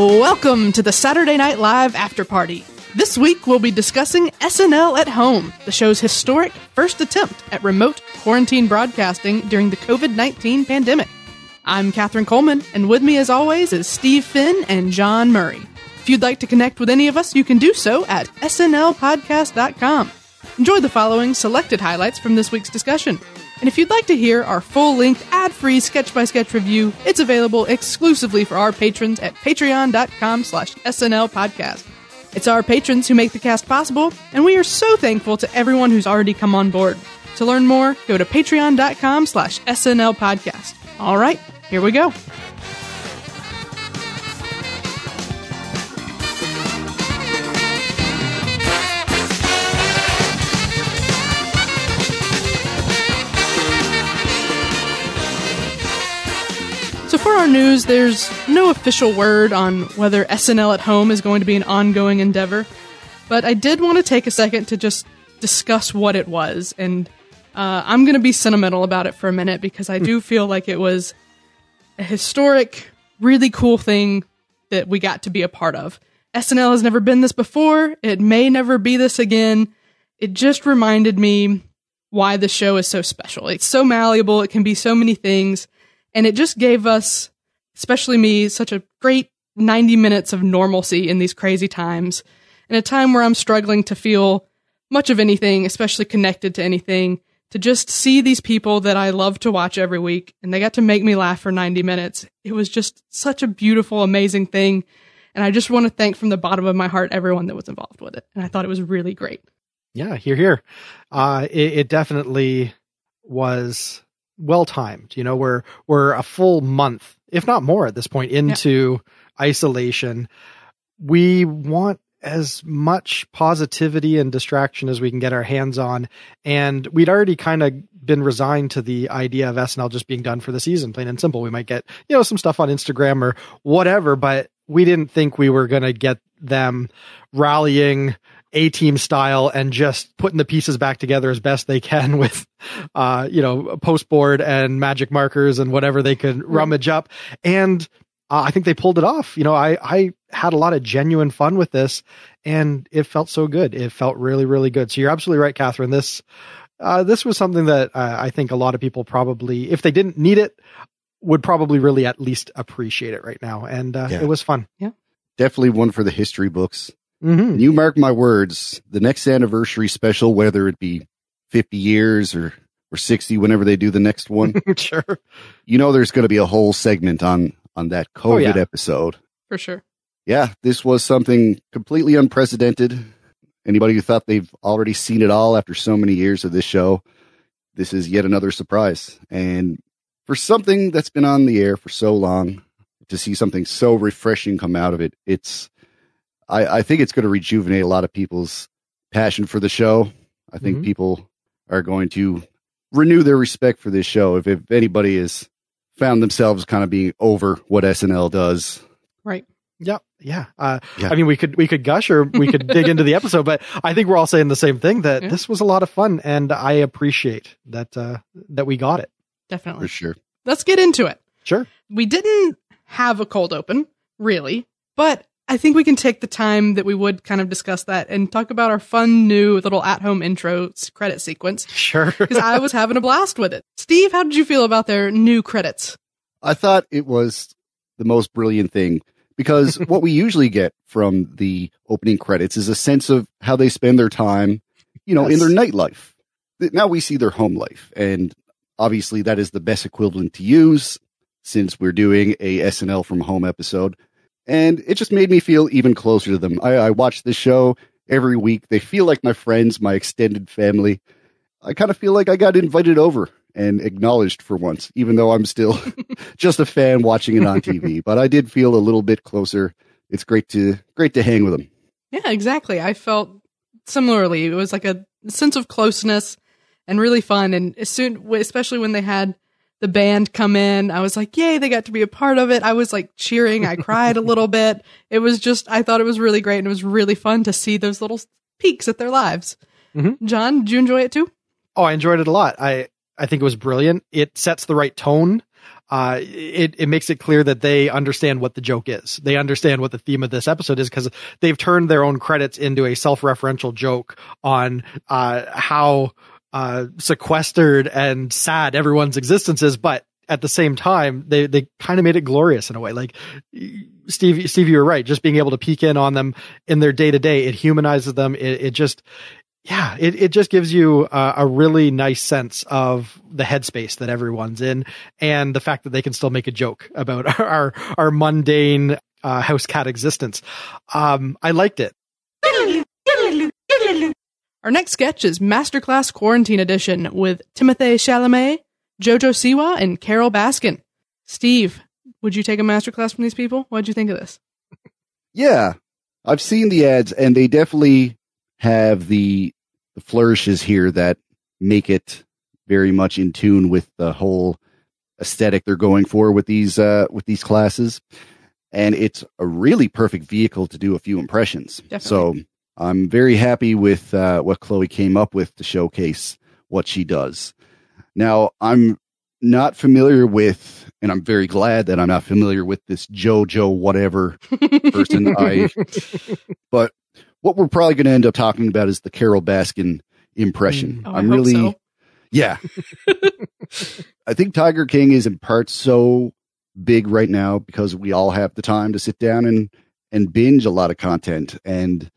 Welcome to the Saturday Night Live After Party. This week we'll be discussing SNL at Home, the show's historic first attempt at remote quarantine broadcasting during the COVID 19 pandemic. I'm Katherine Coleman, and with me as always is Steve Finn and John Murray. If you'd like to connect with any of us, you can do so at snlpodcast.com. Enjoy the following selected highlights from this week's discussion. And if you'd like to hear our full length, ad free sketch by sketch review, it's available exclusively for our patrons at patreon.com slash SNL podcast. It's our patrons who make the cast possible, and we are so thankful to everyone who's already come on board. To learn more, go to patreon.com slash SNL podcast. All right, here we go. News, there's no official word on whether SNL at Home is going to be an ongoing endeavor, but I did want to take a second to just discuss what it was. And uh, I'm going to be sentimental about it for a minute because I do feel like it was a historic, really cool thing that we got to be a part of. SNL has never been this before, it may never be this again. It just reminded me why the show is so special. It's so malleable, it can be so many things. And it just gave us, especially me, such a great 90 minutes of normalcy in these crazy times. In a time where I'm struggling to feel much of anything, especially connected to anything, to just see these people that I love to watch every week and they got to make me laugh for 90 minutes. It was just such a beautiful, amazing thing. And I just want to thank from the bottom of my heart everyone that was involved with it. And I thought it was really great. Yeah, here, here. Uh, it, it definitely was well timed. You know, we're we're a full month, if not more, at this point into yeah. isolation. We want as much positivity and distraction as we can get our hands on, and we'd already kind of been resigned to the idea of SNL just being done for the season, plain and simple. We might get you know some stuff on Instagram or whatever, but we didn't think we were going to get them rallying a team style and just putting the pieces back together as best they can with, uh, you know, post board and magic markers and whatever they could rummage up. And uh, I think they pulled it off. You know, I, I had a lot of genuine fun with this and it felt so good. It felt really, really good. So you're absolutely right, Catherine. This, uh, this was something that uh, I think a lot of people probably, if they didn't need it, would probably really at least appreciate it right now. And uh, yeah. it was fun. Yeah. Definitely one for the history books. Mm-hmm. You mark my words, the next anniversary special, whether it be 50 years or, or 60, whenever they do the next one. sure. You know, there's going to be a whole segment on, on that COVID oh, yeah. episode. For sure. Yeah. This was something completely unprecedented. Anybody who thought they've already seen it all after so many years of this show, this is yet another surprise. And for something that's been on the air for so long, to see something so refreshing come out of it, it's, I, I think it's going to rejuvenate a lot of people's passion for the show. I think mm-hmm. people are going to renew their respect for this show. If, if anybody has found themselves kind of being over what SNL does. Right. Yeah, yeah. Uh, yeah. I mean, we could we could gush or we could dig into the episode, but I think we're all saying the same thing that yeah. this was a lot of fun, and I appreciate that uh, that we got it. Definitely, for sure. Let's get into it. Sure. We didn't have a cold open, really, but I think we can take the time that we would kind of discuss that and talk about our fun new little at home intro credit sequence. Sure. Because I was having a blast with it. Steve, how did you feel about their new credits? I thought it was the most brilliant thing because what we usually get from the opening credits is a sense of how they spend their time, you know, yes. in their nightlife. Now we see their home life. And obviously that is the best equivalent to use since we're doing a SNL from home episode and it just made me feel even closer to them. I, I watch this show every week. They feel like my friends, my extended family. I kind of feel like I got invited over and acknowledged for once, even though I'm still just a fan watching it on TV. But I did feel a little bit closer. It's great to great to hang with them. Yeah, exactly. I felt similarly. It was like a sense of closeness and really fun. And as soon, especially when they had the band come in. I was like, yay, they got to be a part of it. I was like cheering. I cried a little bit. It was just, I thought it was really great and it was really fun to see those little peaks at their lives. Mm-hmm. John, did you enjoy it too? Oh, I enjoyed it a lot. I, I think it was brilliant. It sets the right tone. uh, it, it makes it clear that they understand what the joke is. They understand what the theme of this episode is because they've turned their own credits into a self-referential joke on, uh, how, uh, sequestered and sad everyone's existence is, but at the same time, they, they kind of made it glorious in a way. Like Steve, Steve, you were right. Just being able to peek in on them in their day to day, it humanizes them. It, it just, yeah, it, it just gives you a, a, really nice sense of the headspace that everyone's in and the fact that they can still make a joke about our, our mundane, uh, house cat existence. Um, I liked it. Our next sketch is Masterclass Quarantine Edition with Timothée Chalamet, Jojo Siwa, and Carole Baskin. Steve, would you take a masterclass from these people? What'd you think of this? Yeah, I've seen the ads and they definitely have the, the flourishes here that make it very much in tune with the whole aesthetic they're going for with these uh, with these classes and it's a really perfect vehicle to do a few impressions Definitely. so i'm very happy with uh, what chloe came up with to showcase what she does now i'm not familiar with and i'm very glad that i'm not familiar with this jojo whatever person i but what we're probably going to end up talking about is the Carole Baskin impression. Mm. Oh, I'm really, so. yeah. I think Tiger King is in part so big right now because we all have the time to sit down and and binge a lot of content, and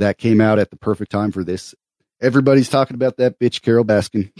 that came out at the perfect time for this. Everybody's talking about that bitch Carole Baskin,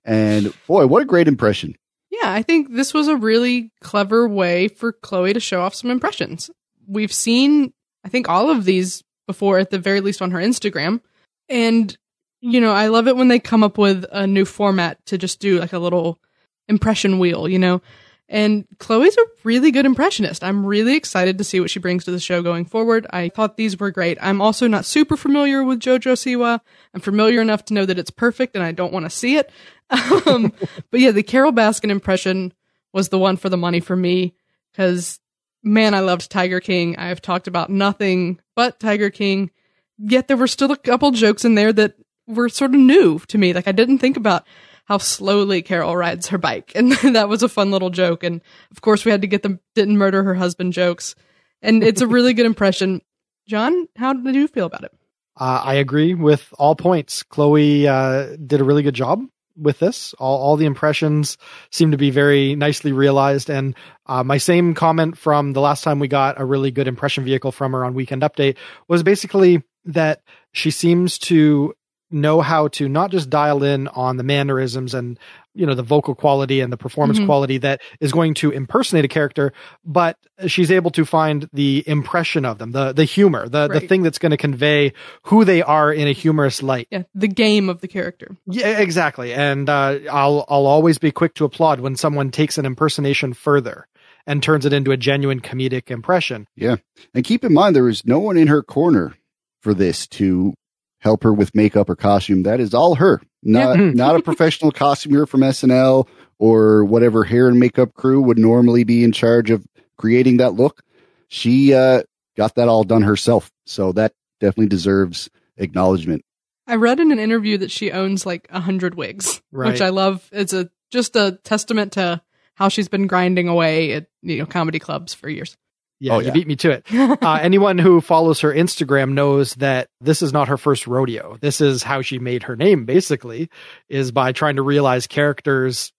and boy, what a great impression! Yeah, I think this was a really clever way for Chloe to show off some impressions. We've seen I think all of these before, at the very least on her Instagram. And, you know, I love it when they come up with a new format to just do like a little impression wheel, you know? And Chloe's a really good impressionist. I'm really excited to see what she brings to the show going forward. I thought these were great. I'm also not super familiar with JoJo Siwa. I'm familiar enough to know that it's perfect and I don't want to see it. Um, but yeah, the Carole Baskin impression was the one for the money for me because man, I loved Tiger King. I've talked about nothing but Tiger King. Yet there were still a couple jokes in there that were sort of new to me. Like I didn't think about how slowly Carole rides her bike. And that was a fun little joke. And of course we had to get the didn't murder her husband jokes. And it's a really good impression. John, how did you feel about it? Uh, I agree with all points. Chloe uh, did a really good job with this. All, all the impressions seem to be very nicely realized. And uh, my same comment from the last time we got a really good impression vehicle from her on Weekend Update was basically that she seems to know how to not just dial in on the mannerisms and you know the vocal quality and the performance mm-hmm. quality that is going to impersonate a character but she's able to find the impression of them the the humor the right. the thing that's going to convey who they are in a humorous light. Yeah the game of the character. Yeah exactly. And uh, i'll i'll always be quick to applaud when someone takes an impersonation further and turns it into a genuine comedic impression. Yeah. And keep in mind there is no one in her corner for this to help her with makeup or costume. That is all her, not not a professional costumer from SNL or whatever hair and makeup crew would normally be in charge of creating that look. She uh, got that all done herself, so that definitely deserves acknowledgement. I read in an interview that she owns like a hundred wigs, right. which I love. It's a just a testament to how she's been grinding away at you know comedy clubs for years. Yeah, oh, you beat me to it. uh, anyone who follows her Instagram knows that this is not her first rodeo. This is how she made her name, basically, is by trying to realize characters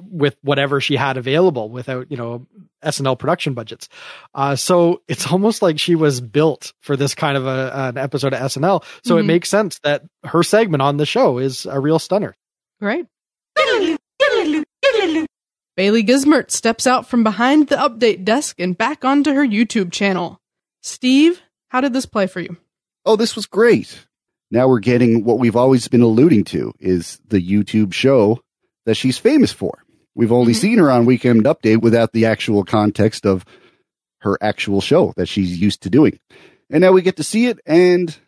with whatever she had available without, you know, SNL production budgets. Uh, so it's almost like she was built for this kind of a, an episode of SNL. So mm-hmm. it makes sense that her segment on the show is a real stunner. Right. Bailey Gismert steps out from behind the update desk and back onto her YouTube channel. Steve, how did this play for you? Oh, this was great. Now we're getting what we've always been alluding to is the YouTube show that she's famous for. We've only mm-hmm. seen her on Weekend Update without the actual context of her actual show that she's used to doing. And now we get to see it and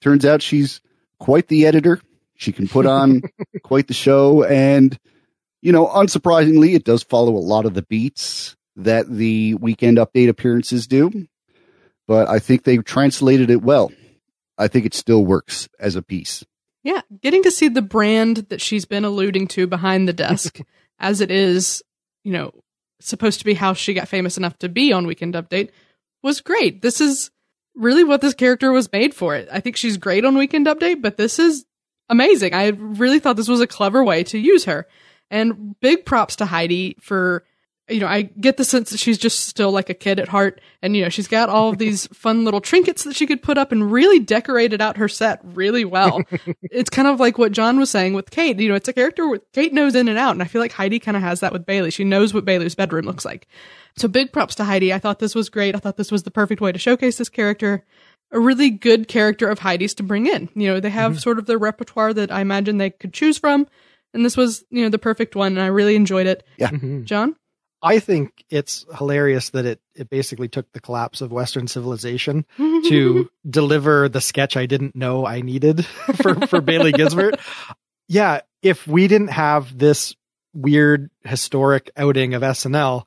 turns out she's quite the editor. She can put on quite the show and you know, unsurprisingly, it does follow a lot of the beats that the weekend update appearances do, but I think they translated it well. I think it still works as a piece. Yeah, getting to see the brand that she's been alluding to behind the desk as it is you know, supposed to be how she got famous enough to be on Weekend Update was great. This is really what this character was made for. It. I think she's great on Weekend Update, but this is amazing. I really thought this was a clever way to use her. And big props to Heidi for you know, I get the sense that she's just still like a kid at heart. And, you know, she's got all of these fun little trinkets that she could put up and really decorated out her set really well. it's kind of like what John was saying with Kate. You know, it's a character with Kate knows in and out. And I feel like Heidi kind of has that with Bailey. She knows what Bailey's bedroom looks like. So big props to Heidi. I thought this was great. I thought this was the perfect way to showcase this character. A really good character of Heidi's to bring in. You know, they have mm-hmm. sort of their repertoire that I imagine they could choose from. And this was, you know, the perfect one. And I really enjoyed it. Yeah. Mm-hmm. John? I think it's hilarious that it, it basically took the collapse of Western civilization to deliver the sketch I didn't know I needed for, for Bailey Gismert. Yeah, if we didn't have this weird historic outing of SNL,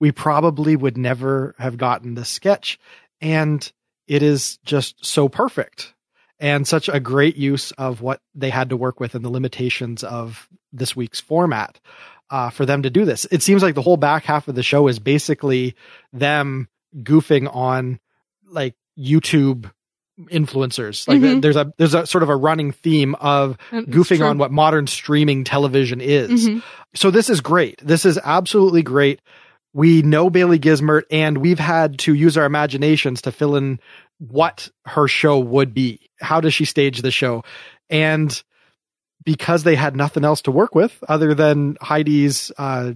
we probably would never have gotten this sketch. And it is just so perfect and such a great use of what they had to work with and the limitations of this week's format uh, for them to do this. It seems like the whole back half of the show is basically them goofing on like YouTube influencers. Like mm-hmm. there's a there's a sort of a running theme of goofing on what modern streaming television is. Mm-hmm. So this is great. This is absolutely great. We know Bailey Gismert and we've had to use our imaginations to fill in what her show would be. How does she stage the show? And because they had nothing else to work with other than Heidi's uh,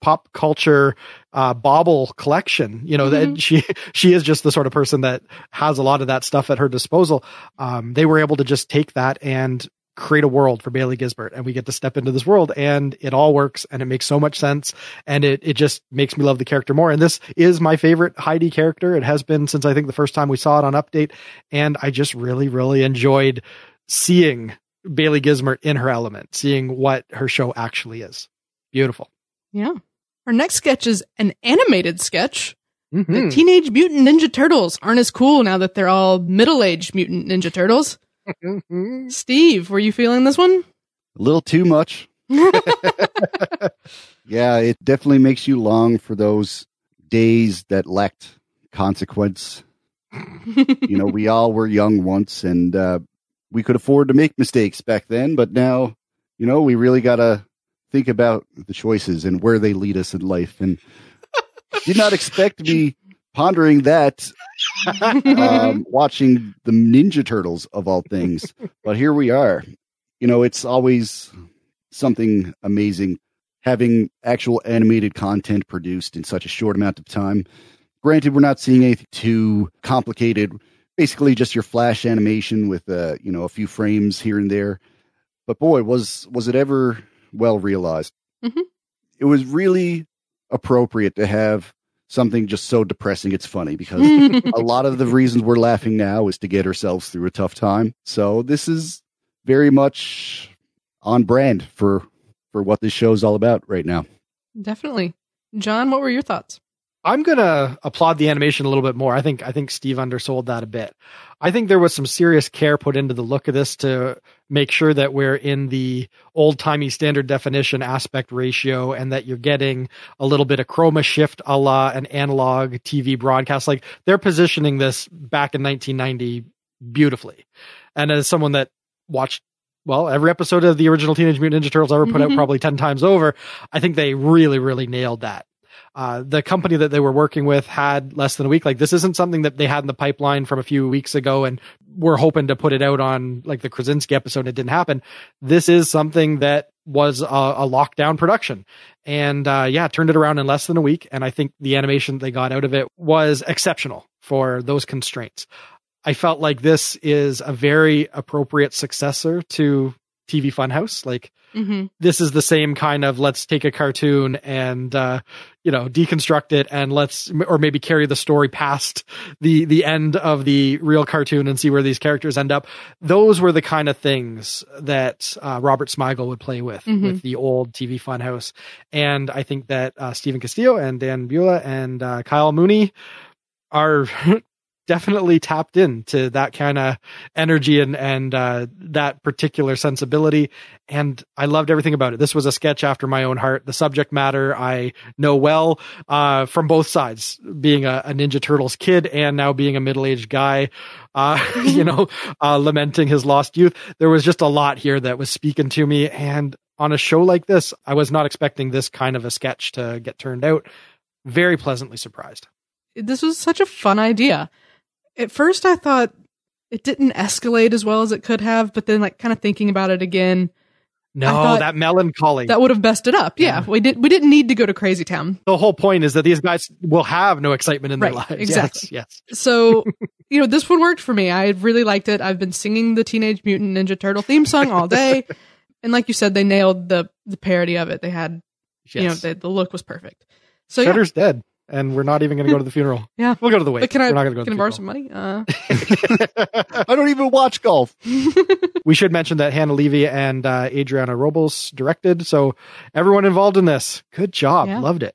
pop culture uh, bauble collection. You know mm-hmm. that she she is just the sort of person that has a lot of that stuff at her disposal. Um, they were able to just take that and create a world for Bailey Gismert and we get to step into this world and it all works and it makes so much sense and it, it just makes me love the character more. And this is my favorite Heidi character. It has been since I think the first time we saw it on update. And I just really, really enjoyed seeing Bailey Gismert in her element, seeing what her show actually is. Beautiful. Yeah. Our next sketch is an animated sketch. Mm-hmm. The Teenage Mutant Ninja Turtles aren't as cool now that they're all middle aged mutant Ninja Turtles. Steve, were you feeling this one? A little too much. yeah, it definitely makes you long for those days that lacked consequence. you know, we all were young once, and uh, we could afford to make mistakes back then, but now, you know, we really got to think about the choices and where they lead us in life. And did not expect to be pondering that um, watching the Ninja Turtles of all things. But here we are. You know, it's always something amazing having actual animated content produced in such a short amount of time. Granted, we're not seeing anything too complicated basically just your flash animation with uh, you know a few frames here and there. But boy, was was it ever well realized? Mm-hmm. It was really appropriate to have something just so depressing it's funny because a lot of the reasons we're laughing now is to get ourselves through a tough time. So this is very much on brand for for what this show is all about right now. Definitely. John, what were your thoughts? I'm gonna applaud the animation a little bit more. I think I think Steve undersold that a bit. I think there was some serious care put into the look of this to make sure that we're in the old timey standard definition aspect ratio and that you're getting a little bit of chroma shift a la an analog TV broadcast. Like they're positioning this back in 1990 beautifully. And as someone that watched well, every episode of the original Teenage Mutant Ninja Turtles ever put mm-hmm. out probably 10 times over. I think they really, really nailed that uh, the company that they were working with had less than a week. Like this isn't something that they had in the pipeline from a few weeks ago, and we're hoping to put it out on like the Krasinski episode. And It didn't happen. This is something that was a, a lockdown production, and uh, yeah, turned it around in less than a week. And I think the animation they got out of it was exceptional for those constraints. I felt like this is a very appropriate successor to TV Funhouse. Like mm-hmm. this is the same kind of let's take a cartoon and uh, you know deconstruct it and let's or maybe carry the story past the the end of the real cartoon and see where these characters end up. Those were the kind of things that uh, Robert Smigel would play with mm-hmm. with the old TV Funhouse, and I think that uh, Stephen Castillo and Dan Bulla and uh, Kyle Mooney are definitely tapped into that kind of energy and and uh, that particular sensibility. And i loved everything about it. This was a sketch after my own heart. The subject matter i know well uh, from both sides being a, a, ninja turtles kid and now being a middle-aged guy uh, you know uh, lamenting his lost youth. There was just a lot here that was speaking to me. And on a show like this i was not expecting this kind of a sketch to get turned out. Very pleasantly surprised. This was such a fun idea at first I thought it didn't escalate as well as it could have, but then like kind of thinking about it again. No, that melancholy. That would have bested up. Yeah, yeah, we did. We didn't need to go to Crazy Town. The whole point is that these guys will have no excitement in right, their lives. Exactly. Yes. yes. So, you know, this one worked for me. I really liked it. I've been singing the Teenage Mutant Ninja Turtle theme song all day, and like you said, they nailed the the parody of it. They had, yes. you know, the, the look was perfect. So Shredder's yeah. dead and we're not even going to go to the funeral. yeah, we'll go to the wake. But can I? We're not going to go. Can I borrow some money? Uh... I don't even watch golf. we should mention that Hannah Levy and uh, Adriana Robles directed, so everyone involved in this, good job, yeah. loved it.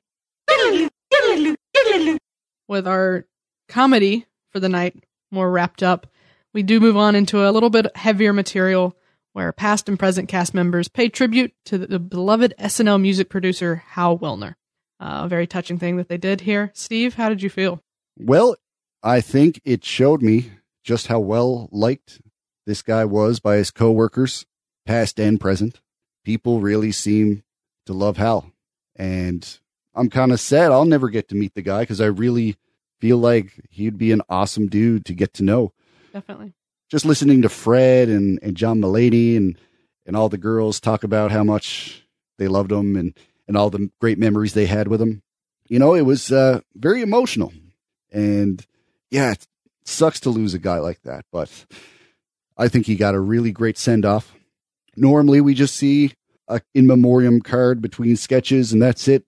With our comedy for the night more wrapped up, we do move on into a little bit heavier material where past and present cast members pay tribute to the beloved SNL music producer Hal Willner uh, a very touching thing that they did here. Steve, how did you feel? Well, I think it showed me just how well liked this guy was by his coworkers, past and present. People really seem to love Hal. And I'm kind of sad I'll never get to meet the guy because I really feel like he'd be an awesome dude to get to know. Definitely. Just listening to Fred and, and John Mulaney and, and all the girls talk about how much they loved him and and all the great memories they had with him. You know, it was uh, very emotional. And yeah, it sucks to lose a guy like that, but I think he got a really great send off. Normally, we just see a in memoriam card between sketches, and that's it.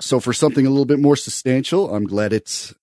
So, for something a little bit more substantial, I'm glad it's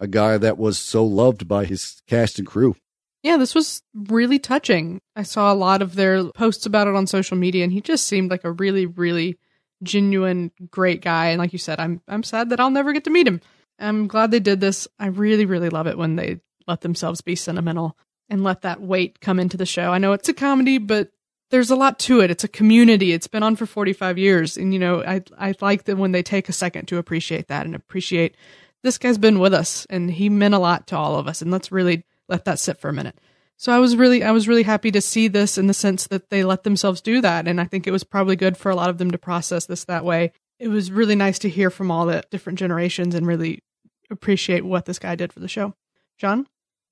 a guy that was so loved by his cast and crew. Yeah, this was really touching. I saw a lot of their posts about it on social media, and he just seemed like a really, really genuine, great guy. And like you said, I'm I'm sad that I'll never get to meet him. I'm glad they did this. I really, really love it when they let themselves be sentimental and let that weight come into the show. I know it's a comedy, but there's a lot to it. It's a community. It's been on for 45 years. And, you know, I, I like that when they take a second to appreciate that and appreciate this guy's been with us and he meant a lot to all of us. And let's really let that sit for a minute. So I was really I was really happy to see this in the sense that they let themselves do that and I think it was probably good for a lot of them to process this that way. It was really nice to hear from all the different generations and really appreciate what this guy did for the show. John?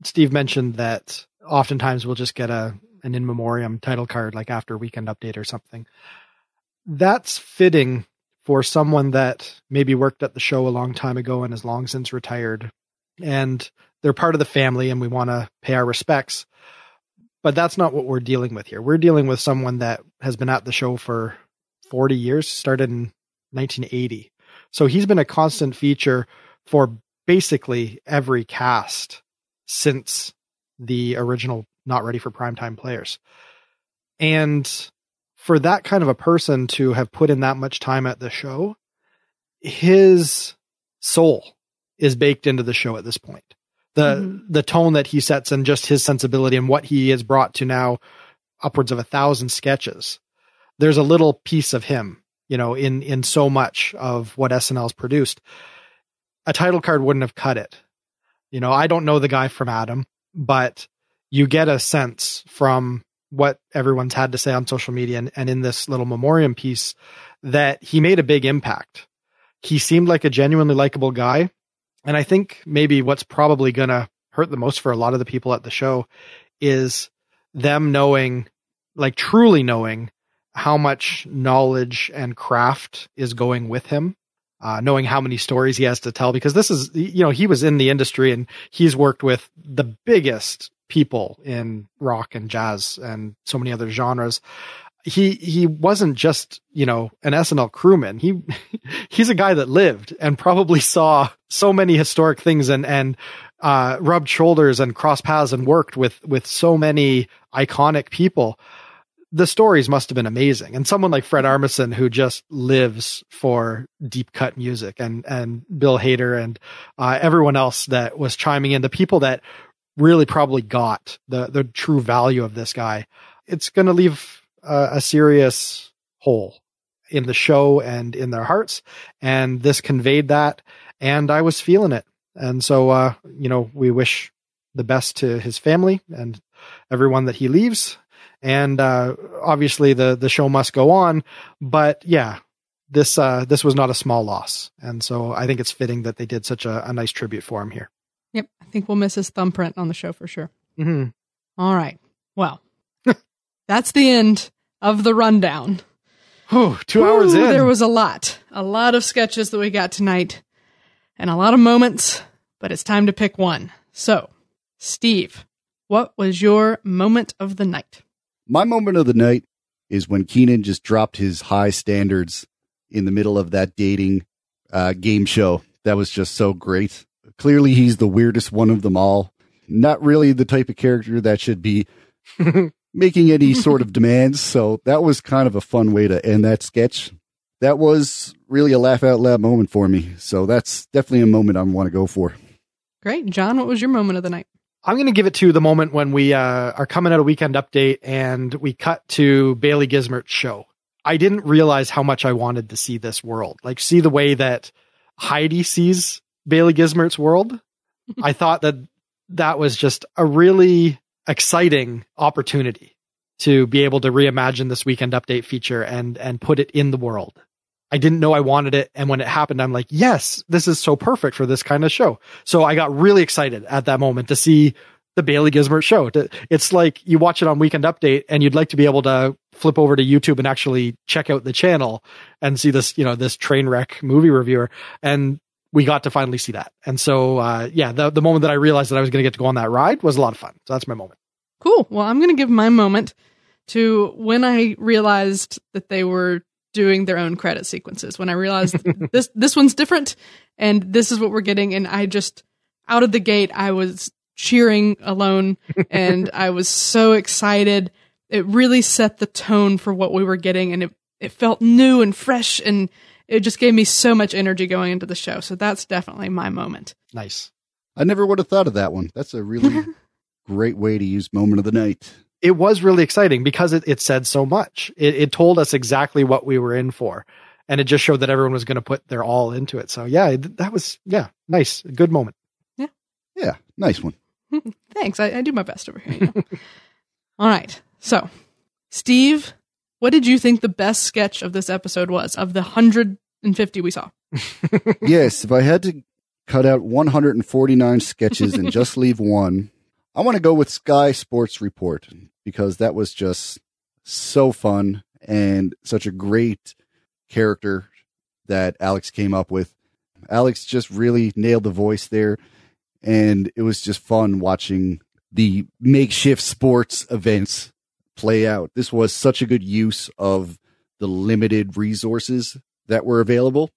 Steve mentioned that oftentimes we'll just get a an in memoriam title card like after weekend update or something. That's fitting for someone that maybe worked at the show a long time ago and has long since retired and they're part of the family and we want to pay our respects but that's not what we're dealing with here. We're dealing with someone that has been at the show for 40 years, started in 1980. So he's been a constant feature for basically every cast since the original Not Ready for Primetime Players. And for that kind of a person to have put in that much time at the show, his soul is baked into the show at this point the mm-hmm. the tone that he sets and just his sensibility and what he has brought to now upwards of a thousand sketches. There's a little piece of him, you know, in in so much of what SNL's produced. A title card wouldn't have cut it. You know, I don't know the guy from Adam, but you get a sense from what everyone's had to say on social media and, and in this little memoriam piece that he made a big impact. He seemed like a genuinely likable guy and I think maybe what's probably going to hurt the most for a lot of the people at the show is them knowing, like truly knowing how much knowledge and craft is going with him. Uh, knowing how many stories he has to tell because this is, you know, he was in the industry and he's worked with the biggest people in rock and jazz and so many other genres he he wasn't just you know an SNL crewman. He he's a guy that lived and probably saw so many historic things and and uh, rubbed shoulders and crossed paths and worked with with so many iconic people. The stories must have been amazing. And someone like Fred Armisen, who just lives for deep cut music, and and Bill Hader and uh, everyone else that was chiming in, the people that really probably got the the true value of this guy, it's going to leave a, a serious hole in the show and in their hearts. And this conveyed that, and I was feeling it. And so, uh, you know, we wish the best to his family and everyone that he leaves. And uh, obviously, the the show must go on. But yeah, this uh, this was not a small loss, and so I think it's fitting that they did such a, a nice tribute for him here. Yep, I think we'll miss his thumbprint on the show for sure. Mm-hmm. All right, well, that's the end of the rundown. Oh, two hours in. There was a lot, a lot of sketches that we got tonight, and a lot of moments. But it's time to pick one. So, Steve, what was your moment of the night? My moment of the night is when Kenan just dropped his high standards in the middle of that dating uh, game show. That was just so great. Clearly, he's the weirdest one of them all. Not really the type of character that should be making any sort of demands. So that was kind of a fun way to end that sketch. That was really a laugh out loud moment for me. So that's definitely a moment I want to go for. Great. John, what was your moment of the night? I'm going to give it to the moment when we uh, are coming out a weekend update and we cut to Bailey Gismert's show. I didn't realize how much I wanted to see this world, like see the way that Heidi sees Bailey Gismert's world. I thought that that was just a really exciting opportunity to be able to reimagine this weekend update feature and and put it in the world. I didn't know I wanted it. And when it happened, I'm like, yes, this is so perfect for this kind of show. So I got really excited at that moment to see the Bailey Gismert show. It's like you watch it on Weekend Update and you'd like to be able to flip over to YouTube and actually check out the channel and see this, you know, this train wreck movie reviewer. And we got to finally see that. And so, uh, yeah, the, the moment that I realized that I was going to get to go on that ride was a lot of fun. So that's my moment. Cool. Well, I'm going to give my moment to when I realized that they were doing their own credit sequences when I realized this this one's different and this is what we're getting and I just out of the gate I was cheering alone and I was so excited. It really set the tone for what we were getting and it it felt new and fresh and it just gave me so much energy going into the show. So that's definitely my moment. Nice. I never would have thought of that one. That's a really great way to use moment of the night it was really exciting because it, it said so much. It, it told us exactly what we were in for. And it just showed that everyone was going to put their all into it. So yeah, that was, yeah, nice. Good moment. Yeah. Yeah. Nice one. Thanks. I, I, do my best over here. You know? all right. So, Steve, what did you think the best sketch of this episode was of the 150 we saw? yes. If I had to cut out 149 sketches and just leave one, I want to go with Sky Sports Report because that was just so fun and such a great character that Alex came up with. Alex just really nailed the voice there, and it was just fun watching the makeshift sports events play out. This was such a good use of the limited resources that were available,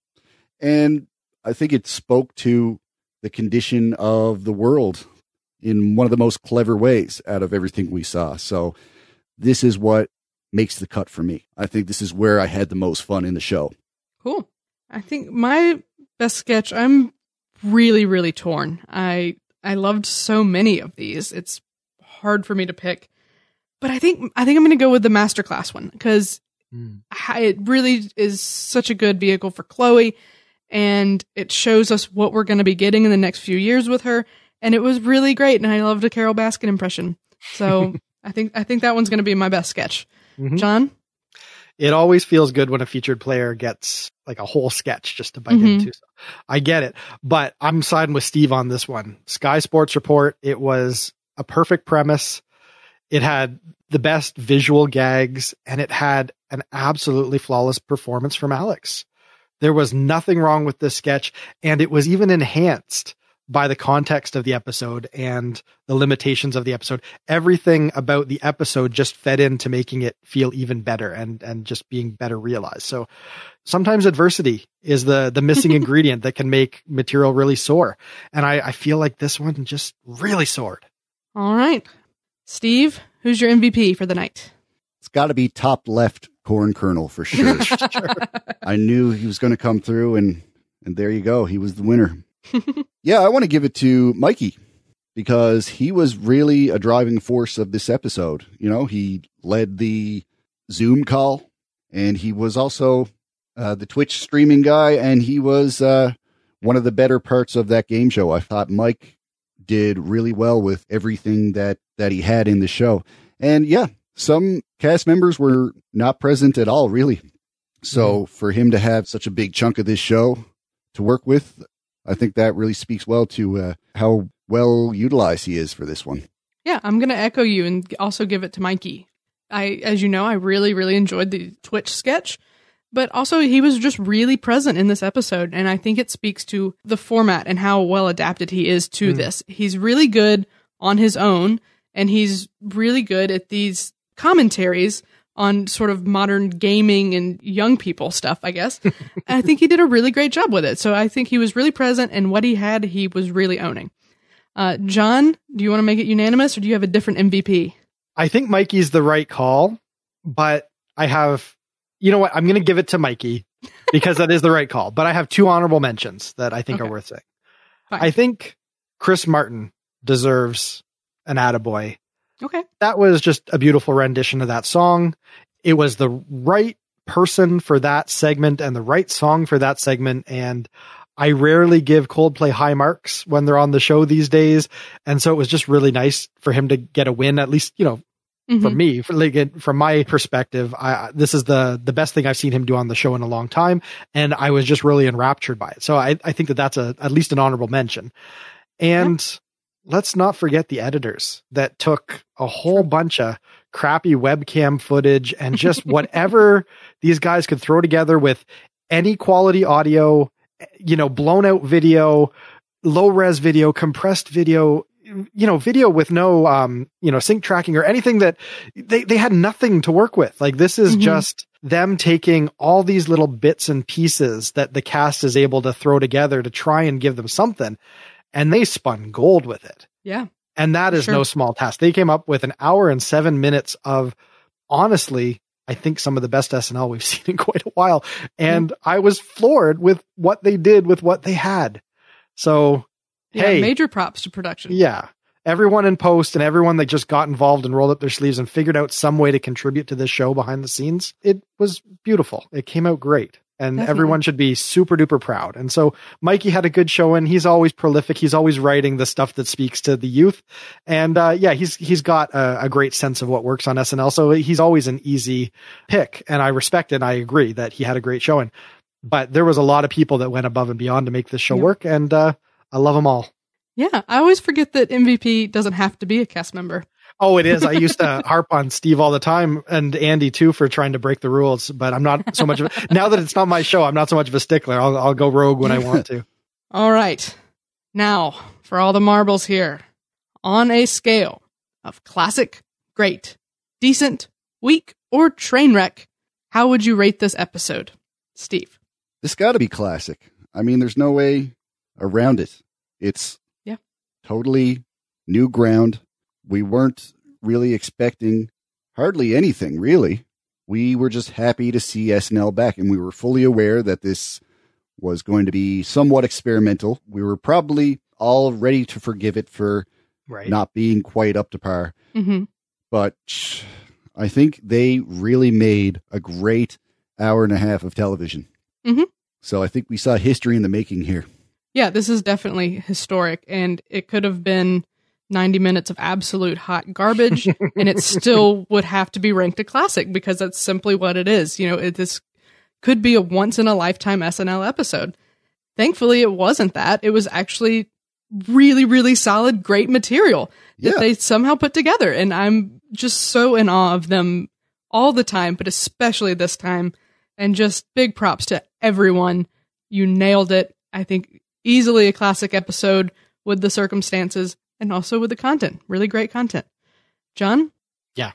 and I think it spoke to the condition of the world in one of the most clever ways out of everything we saw. So this is what makes the cut for me. I think this is where I had the most fun in the show. Cool. I think my best sketch, I'm really, really torn. I I loved so many of these. It's hard for me to pick. But I think I think I'm going to go with the masterclass one because mm. it really is such a good vehicle for Chloe, and it shows us what we're going to be getting in the next few years with her and it was really great. And I loved a Carole Baskin impression. So I think I think that one's going to be my best sketch. Mm-hmm. John, it always feels good when a featured player gets like a whole sketch just to bite mm-hmm. into. So I get it, but I'm siding with Steve on this one. Sky Sports Report. It was a perfect premise. It had the best visual gags and it had an absolutely flawless performance from Alex. There was nothing wrong with this sketch and it was even enhanced by the context of the episode and the limitations of the episode. Everything about the episode just fed into making it feel even better and and just being better realized. So sometimes adversity is the the missing ingredient that can make material really soar. And I, I feel like this one just really soared. All right. Steve, who's your MVP for the night? It's got to be top left corn kernel for sure. I knew he was going to come through and and there you go. He was the winner yeah, I want to give it to Mikey. because he was really a driving force of this episode. You know, he led the Zoom call and he was also uh, the Twitch streaming guy and he was uh, one of the better parts of that game show. I thought Mike did really well with everything that that he had in the show. And yeah, some cast members were not present at all, really. So mm-hmm. for him to have such a big chunk of this show to work with, I think that really speaks well to uh, how well utilized he is for this one. Yeah, I'm going to echo you and also give it to Mikey. I, as you know, I really, really enjoyed the Twitch sketch, but also he was just really present in this episode. And I think it speaks to the format and how well adapted he is to mm. this. He's really good on his own and he's really good at these commentaries on sort of modern gaming and young people stuff, I guess. I think he did a really great job with it. So I think he was really present and what he had, he was really owning. Uh, John, do you want to make it unanimous or do you have a different MVP? I think Mikey's the right call, but I have, you know what? I'm going to give it to Mikey because that is the right call. But I have two honorable mentions that I think okay. are worth saying. Fine. I think Chris Martin deserves an attaboy. Okay. That was just a beautiful rendition of that song. It was the right person for that segment and the right song for that segment. And I rarely give Coldplay high marks when they're on the show these days. And so it was just really nice for him to get a win, at least, you know, mm-hmm. for me, for, like, from my perspective, I, this is the, the best thing I've seen him do on the show in a long time. And I was just really enraptured by it. So I, I think that that's a, at least an honorable mention. And yeah. Let's not forget the editors that took a whole bunch of crappy webcam footage and just whatever these guys could throw together with any quality audio you know, blown out video, low res video, compressed video, you know, video with no, um, you know, sync tracking or anything that they, they had nothing to work with. Like this is mm-hmm. just them taking all these little bits and pieces that the cast is able to throw together to try and give them something. And they spun gold with it. Yeah. And that is sure. no small task. They came up with an hour and seven minutes of honestly I think some of the best SNL we've seen in quite a while. And mm I was floored with what they did with what they had. So, yeah, hey, major props to production. Yeah. Everyone in post and everyone that just got involved and rolled up their sleeves and figured out some way to contribute to this show behind the scenes. It was beautiful. It came out great and Definitely. everyone should be super duper proud. And so Mikey had a good show and He's always prolific. He's always writing the stuff that speaks to the youth. And, uh, yeah, he's, he's got a, a, great sense of what works on SNL. So he's always an easy pick. And I respect and I agree that he had a great showing, but there was a lot of people that went above and beyond to make this show yep. work. And, uh, I love them all. Yeah. I always forget that MVP doesn't have to be a cast member. Oh, it is. I used to harp on Steve all the time and Andy too for trying to break the rules, but I'm not so much of a, now that it's not my show, I'm not so much of a stickler. I'll, I'll go rogue when I want to. all right. Now for all the marbles here on a scale of classic, great, decent, weak, or train wreck, how would you rate this episode? Steve. This got to be classic. I mean, there's no way around it. It's yeah, totally new ground we weren't really expecting hardly anything, really. We were just happy to see SNL back, and we were fully aware that this was going to be somewhat experimental. We were probably all ready to forgive it for right. not being quite up to par. Mm-hmm. But I think they really made a great hour and a half of television. Mm-hmm. So I think we saw history in the making here. Yeah, this is definitely historic, and it could have been 90 minutes of absolute hot garbage and it still would have to be ranked a classic because that's simply what it is. You know, it, this could be a once in a lifetime SNL episode. Thankfully, it wasn't that. It was actually really, really solid, great material that yeah. they somehow put together. And I'm just so in awe of them all the time, but especially this time. And just big props to everyone. You nailed it. I think easily a classic episode with the circumstances and also with the content. Really great content. John? Yeah.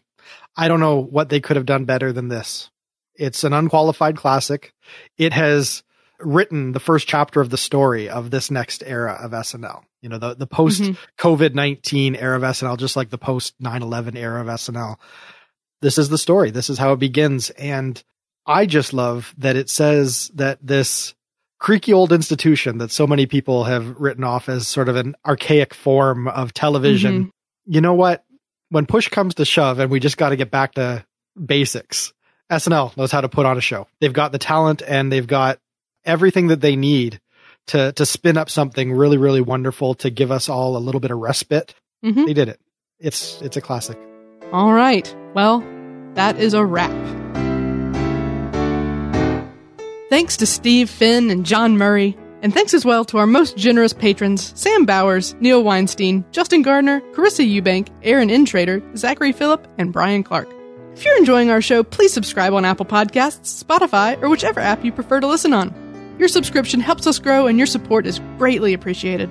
I don't know what they could have done better than this. It's an unqualified classic. It has written the first chapter of the story of this next era of SNL. You know, the, the post mm-hmm. COVID 19 era of SNL, just like the post 9 11 era of SNL. This is the story. This is how it begins. And I just love that it says that this creaky old institution that so many people have written off as sort of an archaic form of television. Mm-hmm. You know what? When push comes to shove and we just got to get back to basics, SNL knows how to put on a show. They've got the talent and they've got everything that they need to to spin up something really really wonderful to give us all a little bit of respite. Mm-hmm. They did it. It's it's a classic. All right. Well, that is a wrap. Thanks to Steve Finn and John Murray, and thanks as well to our most generous patrons Sam Bowers, Neil Weinstein, Justin Gardner, Carissa Eubank, Aaron Intrader, Zachary Phillip, and Brian Clark. If you're enjoying our show, please subscribe on Apple Podcasts, Spotify, or whichever app you prefer to listen on. Your subscription helps us grow, and your support is greatly appreciated.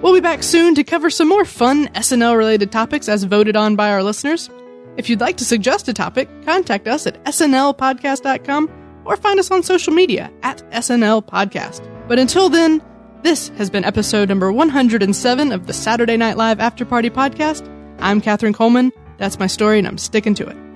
We'll be back soon to cover some more fun SNL related topics as voted on by our listeners. If you'd like to suggest a topic, contact us at snlpodcast.com or find us on social media at SNL Podcast. But until then, this has been episode number 107 of the Saturday Night Live After Party Podcast. I'm Katherine Coleman. That's my story, and I'm sticking to it.